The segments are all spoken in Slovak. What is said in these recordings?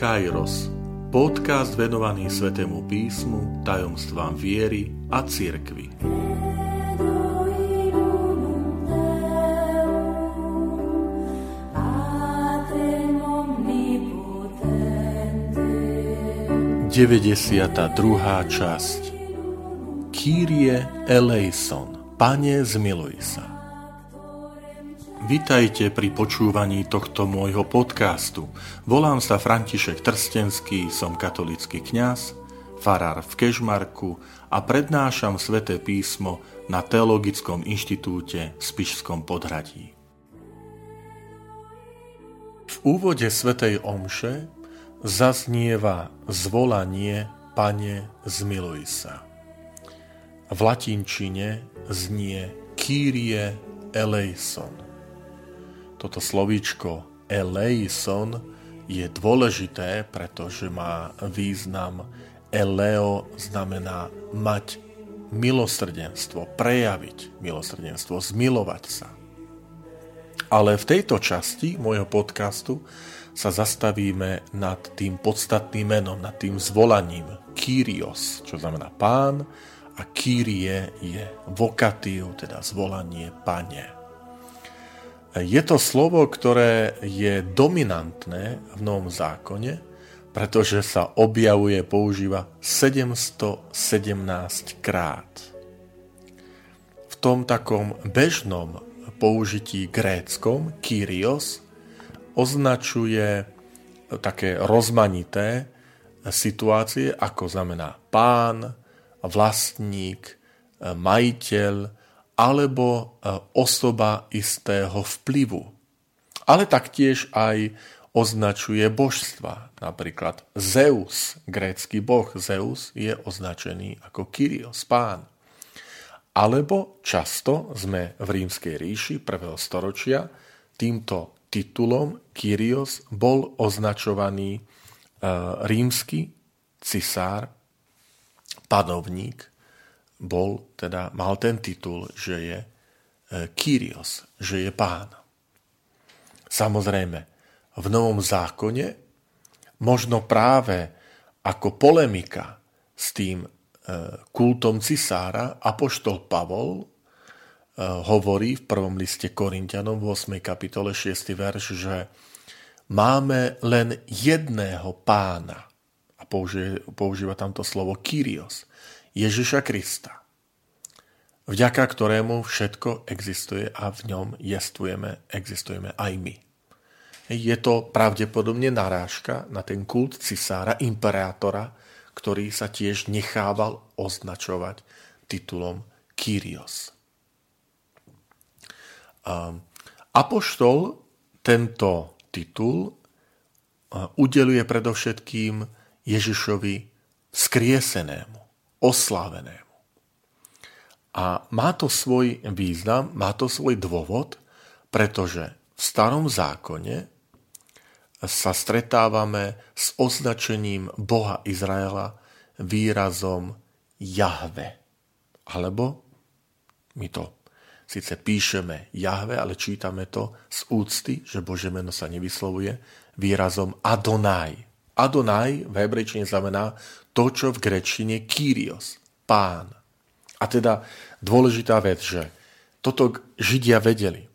Kairos, podcast venovaný Svetému písmu, tajomstvám viery a cirkvi. Deväťdesiata druhá časť Kyrie eleison, Pane zmiluj sa. Vitajte pri počúvaní tohto môjho podcastu. Volám sa František Trstenský, som katolický kňaz, farár v Kežmarku a prednášam sväté písmo na Teologickom inštitúte v Spišskom podhradí. V úvode svätej Omše zaznieva zvolanie Pane zmiluj sa. V latinčine znie Kyrie eleison toto slovíčko eleison je dôležité, pretože má význam eleo znamená mať milosrdenstvo, prejaviť milosrdenstvo, zmilovať sa. Ale v tejto časti môjho podcastu sa zastavíme nad tým podstatným menom, nad tým zvolaním Kyrios, čo znamená pán a Kyrie je vokatív, teda zvolanie pane. Je to slovo, ktoré je dominantné v Novom zákone, pretože sa objavuje, používa 717 krát. V tom takom bežnom použití gréckom Kyrios označuje také rozmanité situácie, ako znamená pán, vlastník, majiteľ, alebo e, osoba istého vplyvu. Ale taktiež aj označuje božstva. Napríklad Zeus, grécky boh Zeus, je označený ako Kyrios, pán. Alebo často sme v rímskej ríši 1. storočia týmto titulom Kyrios bol označovaný e, rímsky cisár, panovník bol, teda mal ten titul, že je e, Kyrios, že je pán. Samozrejme, v Novom zákone možno práve ako polemika s tým e, kultom cisára apoštol Pavol e, hovorí v prvom liste Korintianom v 8. kapitole 6. verš, že máme len jedného pána. A používa, tamto slovo Kyrios. Ježiša Krista, vďaka ktorému všetko existuje a v ňom jestvujeme, existujeme aj my. Je to pravdepodobne narážka na ten kult cisára, imperátora, ktorý sa tiež nechával označovať titulom Kyrios. Apoštol tento titul udeluje predovšetkým Ježišovi skriesenému oslávenému. A má to svoj význam, má to svoj dôvod, pretože v starom zákone sa stretávame s označením Boha Izraela výrazom Jahve. Alebo my to síce píšeme Jahve, ale čítame to z úcty, že Bože meno sa nevyslovuje, výrazom Adonai. Adonai v hebrejčine znamená to, čo v grečine Kyrios, pán. A teda dôležitá vec, že toto Židia vedeli,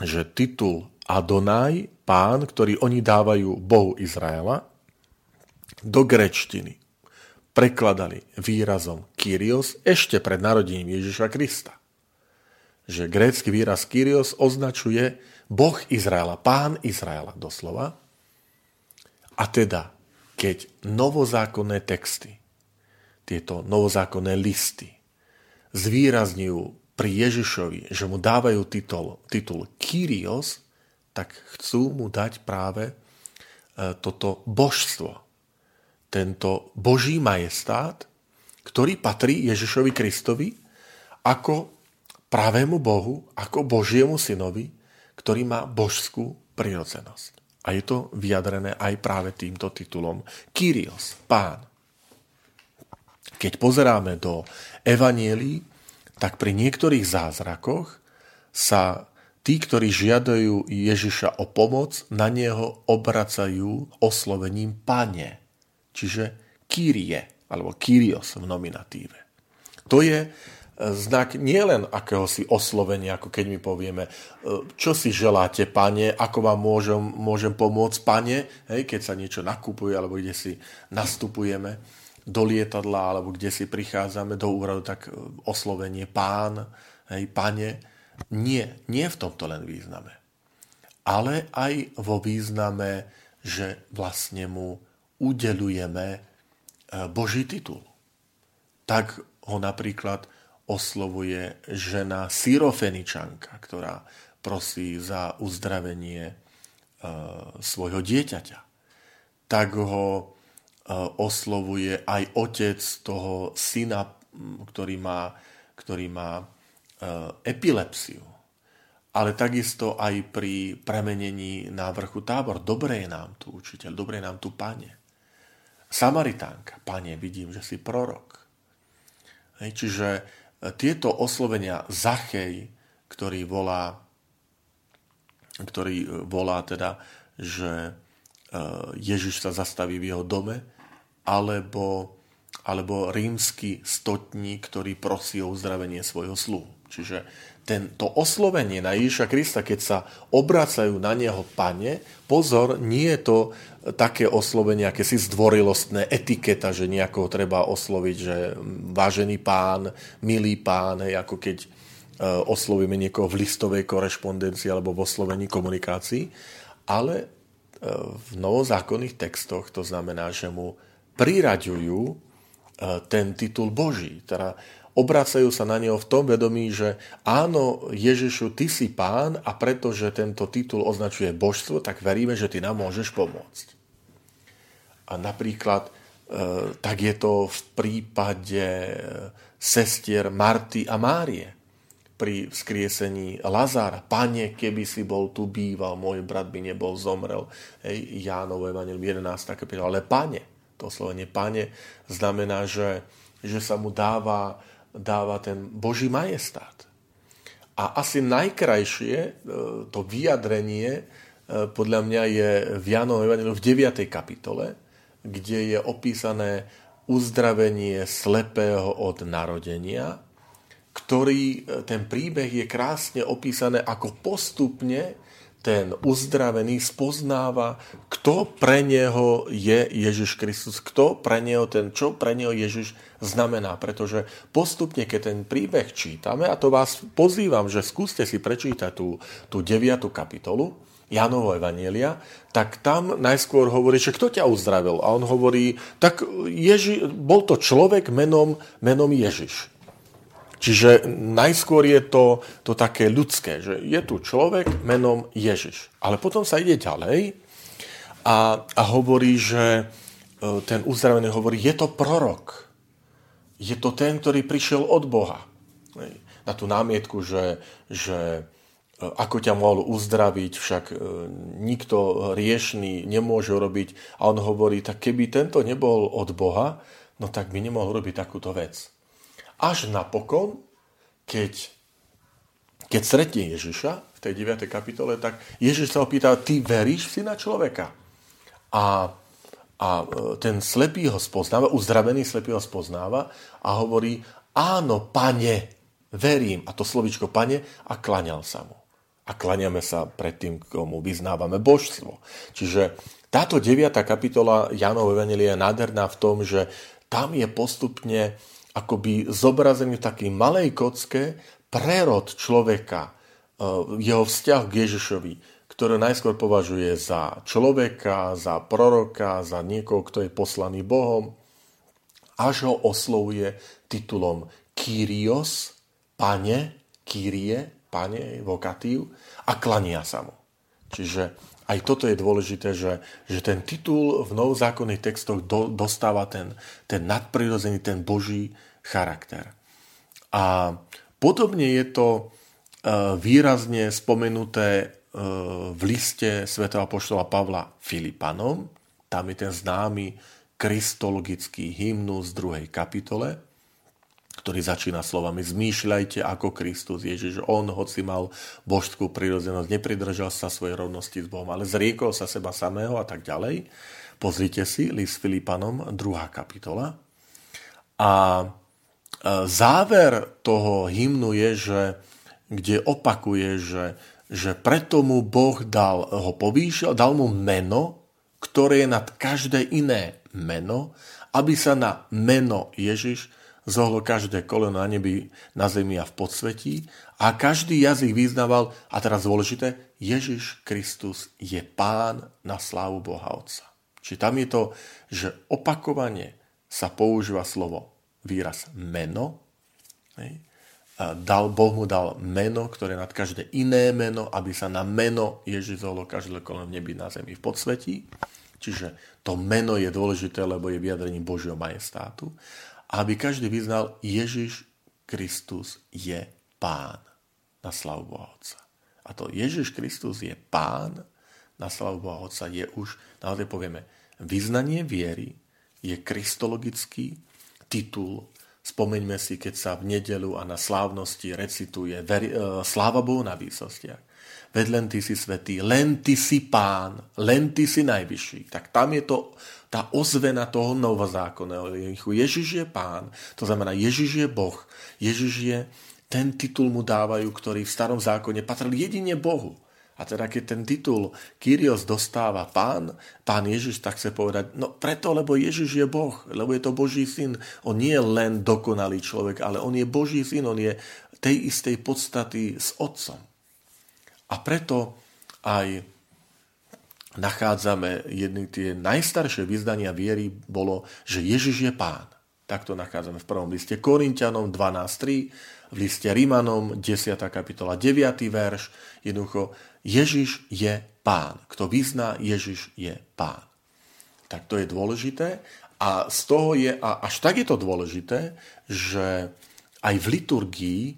že titul Adonai, pán, ktorý oni dávajú Bohu Izraela, do grečtiny prekladali výrazom Kyrios ešte pred narodením Ježiša Krista. Že grécky výraz Kyrios označuje Boh Izraela, pán Izraela doslova. A teda keď novozákonné texty, tieto novozákonné listy, zvýrazňujú pri Ježišovi, že mu dávajú titul, titul Kyrios, tak chcú mu dať práve e, toto božstvo, tento boží majestát, ktorý patrí Ježišovi Kristovi ako pravému Bohu, ako Božiemu synovi, ktorý má božskú prirodzenosť. A je to vyjadrené aj práve týmto titulom Kyrios, pán. Keď pozeráme do evanielí, tak pri niektorých zázrakoch sa tí, ktorí žiadajú Ježiša o pomoc, na neho obracajú oslovením pane, čiže Kyrie, alebo Kyrios v nominatíve. To je znak nielen akéhosi oslovenia, ako keď my povieme, e, čo si želáte, pane, ako vám môžem, môžem pomôcť, pane, hej, keď sa niečo nakupuje, alebo kde si nastupujeme do lietadla, alebo kde si prichádzame do úradu, tak e, oslovenie pán, hej, pane. Nie, nie v tomto len význame. Ale aj vo význame, že vlastne mu udelujeme e, Boží titul. Tak ho napríklad oslovuje žena Syrofeničanka, ktorá prosí za uzdravenie e, svojho dieťaťa. Tak ho e, oslovuje aj otec toho syna, ktorý má, ktorý má e, epilepsiu. Ale takisto aj pri premenení na vrchu tábor. Dobre je nám tu, učiteľ, dobre je nám tu, pane. Samaritánka, pane, vidím, že si prorok. Hej, čiže tieto oslovenia Zachej, ktorý volá, ktorý volá teda, že e, Ježiš sa zastaví v jeho dome, alebo, alebo rímsky stotník, ktorý prosí o uzdravenie svojho sluhu. Čiže tento oslovenie na Ježiša Krista, keď sa obracajú na neho pane, pozor, nie je to také oslovenie, aké si zdvorilostné etiketa, že nejakého treba osloviť, že vážený pán, milý pán, hej, ako keď e, oslovíme niekoho v listovej korešpondencii alebo v oslovení komunikácií, ale e, v novozákonných textoch to znamená, že mu priraďujú e, ten titul Boží. Teda obracajú sa na neho v tom vedomí, že áno, Ježišu, ty si pán a pretože tento titul označuje božstvo, tak veríme, že ty nám môžeš pomôcť. A napríklad e, tak je to v prípade e, sestier Marty a Márie pri vzkriesení Lazára. Pane, keby si bol tu býval, môj brat by nebol zomrel. Hej, Jánovo Evangelium 11. kapitola. Ale pane, to slovenie pane znamená, že, že sa mu dáva dáva ten Boží majestát. A asi najkrajšie e, to vyjadrenie e, podľa mňa je v Jánovom v 9. kapitole, kde je opísané uzdravenie slepého od narodenia, ktorý e, ten príbeh je krásne opísané, ako postupne ten uzdravený spoznáva, kto pre neho je Ježiš Kristus, kto pre neho ten, čo pre neho Ježiš znamená. Pretože postupne, keď ten príbeh čítame, a to vás pozývam, že skúste si prečítať tú, tú 9. kapitolu, Janovo Evanielia, tak tam najskôr hovorí, že kto ťa uzdravil? A on hovorí, tak Ježi, bol to človek menom, menom Ježiš. Čiže najskôr je to, to také ľudské, že je tu človek menom Ježiš. Ale potom sa ide ďalej a, a hovorí, že e, ten uzdravený hovorí, je to prorok. Je to ten, ktorý prišiel od Boha. Na tú námietku, že, že e, ako ťa mohol uzdraviť, však e, nikto riešný nemôže robiť. A on hovorí, tak keby tento nebol od Boha, no tak by nemohol robiť takúto vec. Až napokon, keď, keď stretne Ježiša v tej 9. kapitole, tak Ježiš sa opýta, ty veríš si na človeka? A, a e, ten slepý ho spoznáva, uzdravený slepý ho spoznáva a hovorí, áno, pane, verím. A to slovičko pane a klaňal sa mu. A klaňame sa pred tým, komu vyznávame božstvo. Čiže táto 9. kapitola Janov Evangelia je nádherná v tom, že tam je postupne akoby zobrazený v takej malej kocke prerod človeka, e, jeho vzťah k Ježišovi, ktoré najskôr považuje za človeka, za proroka, za niekoho, kto je poslaný Bohom, až ho oslovuje titulom Kyrios, pane, Kyrie, pane, vokatív, a klania sa mu. Čiže aj toto je dôležité, že, že ten titul v novozákonných textoch do, dostáva ten, ten nadprirodzený, ten boží charakter. A podobne je to e, výrazne spomenuté e, v liste svätého apoštola Pavla Filipanom. Tam je ten známy kristologický hymnus z druhej kapitole. Ktorý začína slovami zmýšľajte ako Kristus Ježiš. On, hoci mal božskú prírodzenosť, nepridržal sa svojej rovnosti s Bohom, ale zriekol sa seba samého a tak ďalej. Pozrite si list Filipanom, 2. kapitola. A e, záver toho hymnu je, že kde opakuje, že, že preto mu Boh dal, ho povýšil, dal mu meno, ktoré je nad každé iné meno, aby sa na meno Ježiš zohlo každé koleno na nebi, na zemi a v podsvetí a každý jazyk vyznával, a teraz dôležité, Ježiš Kristus je pán na slávu Boha Otca. Čiže tam je to, že opakovane sa používa slovo, výraz meno. Dal, boh mu dal meno, ktoré nad každé iné meno, aby sa na meno Ježiš zohlo každé koleno v nebi, na zemi, v podsvetí. Čiže to meno je dôležité, lebo je vyjadrením Božieho majestátu aby každý vyznal, Ježiš Kristus je pán na slavu Boha Otca. A to Ježiš Kristus je pán na slavu Boha Otca je už, naozaj povieme, vyznanie viery je kristologický titul. Spomeňme si, keď sa v nedelu a na slávnosti recituje uh, sláva Bohu na výsostiach veď len ty si svetý, len ty si pán, len ty si najvyšší. Tak tam je to tá ozvena toho novozákonného. Ježiš je pán, to znamená Ježiš je Boh, Ježiš je, ten titul mu dávajú, ktorý v starom zákone patril jedine Bohu. A teda keď ten titul Kyrios dostáva pán, pán Ježiš, tak chce povedať, no preto, lebo Ježiš je Boh, lebo je to Boží syn. On nie je len dokonalý človek, ale on je Boží syn, on je tej istej podstaty s Otcom. A preto aj nachádzame jedny tie najstaršie vyznania viery bolo, že Ježiš je pán. Takto nachádzame v prvom liste Korintianom 12.3, v liste Rímanom 10. kapitola 9. verš. Jednoducho, Ježiš je pán. Kto vyzná, Ježiš je pán. Tak to je dôležité. A z toho je, a až tak je to dôležité, že aj v liturgii e,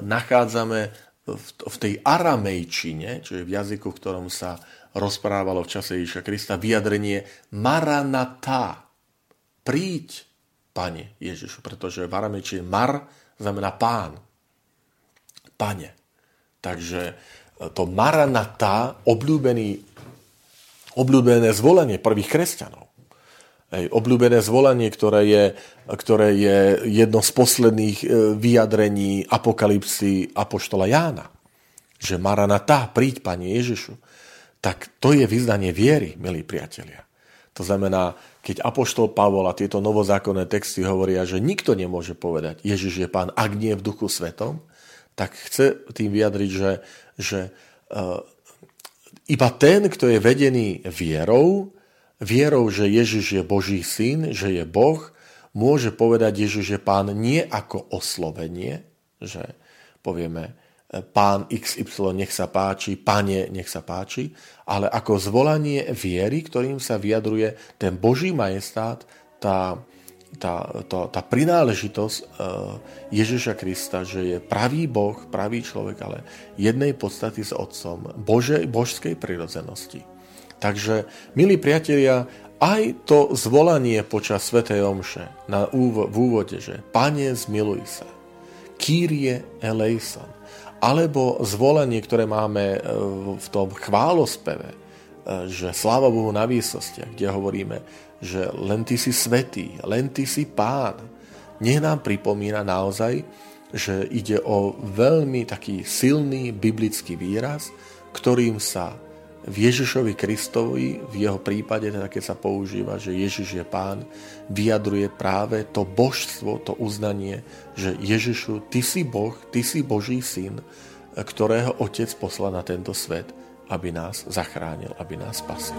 nachádzame v, tej aramejčine, čo je v jazyku, v ktorom sa rozprávalo v čase Ježiša Krista, vyjadrenie maranatá. Príď, pane Ježišu, pretože v aramejčine mar znamená pán. Pane. Takže e, to maranatá, obľúbený, obľúbené zvolenie prvých kresťanov, Hej, obľúbené zvolanie, ktoré je, ktoré je jedno z posledných e, vyjadrení apokalipsy Apoštola Jána. Že Maranatá, príď, Pane Ježišu. Tak to je vyznanie viery, milí priatelia. To znamená, keď Apoštol Pavol a tieto novozákonné texty hovoria, že nikto nemôže povedať, Ježiš je pán, ak nie v duchu svetom, tak chce tým vyjadriť, že, že uh, iba ten, kto je vedený vierou, vierou, že Ježiš je Boží syn, že je Boh, môže povedať Ježiš je pán nie ako oslovenie, že povieme e, pán XY nech sa páči, pane nech sa páči, ale ako zvolanie viery, ktorým sa vyjadruje ten Boží majestát, tá, tá, tá, tá prináležitosť e, Ježiša Krista, že je pravý Boh, pravý človek, ale jednej podstaty s Otcom, Bože, božskej prirodzenosti. Takže, milí priatelia, aj to zvolanie počas Svetej Omše na úvo, v úvode, že Pane, zmiluj sa, Kyrie eleison, alebo zvolanie, ktoré máme e, v tom chválospeve, e, že sláva Bohu na výsostiach, kde hovoríme, že len Ty si svetý, len Ty si Pán. Nech nám pripomína naozaj, že ide o veľmi taký silný biblický výraz, ktorým sa v Ježišovi Kristovi, v jeho prípade, teda keď sa používa, že Ježiš je pán, vyjadruje práve to božstvo, to uznanie, že Ježišu, ty si Boh, ty si Boží syn, ktorého Otec poslal na tento svet, aby nás zachránil, aby nás spasil.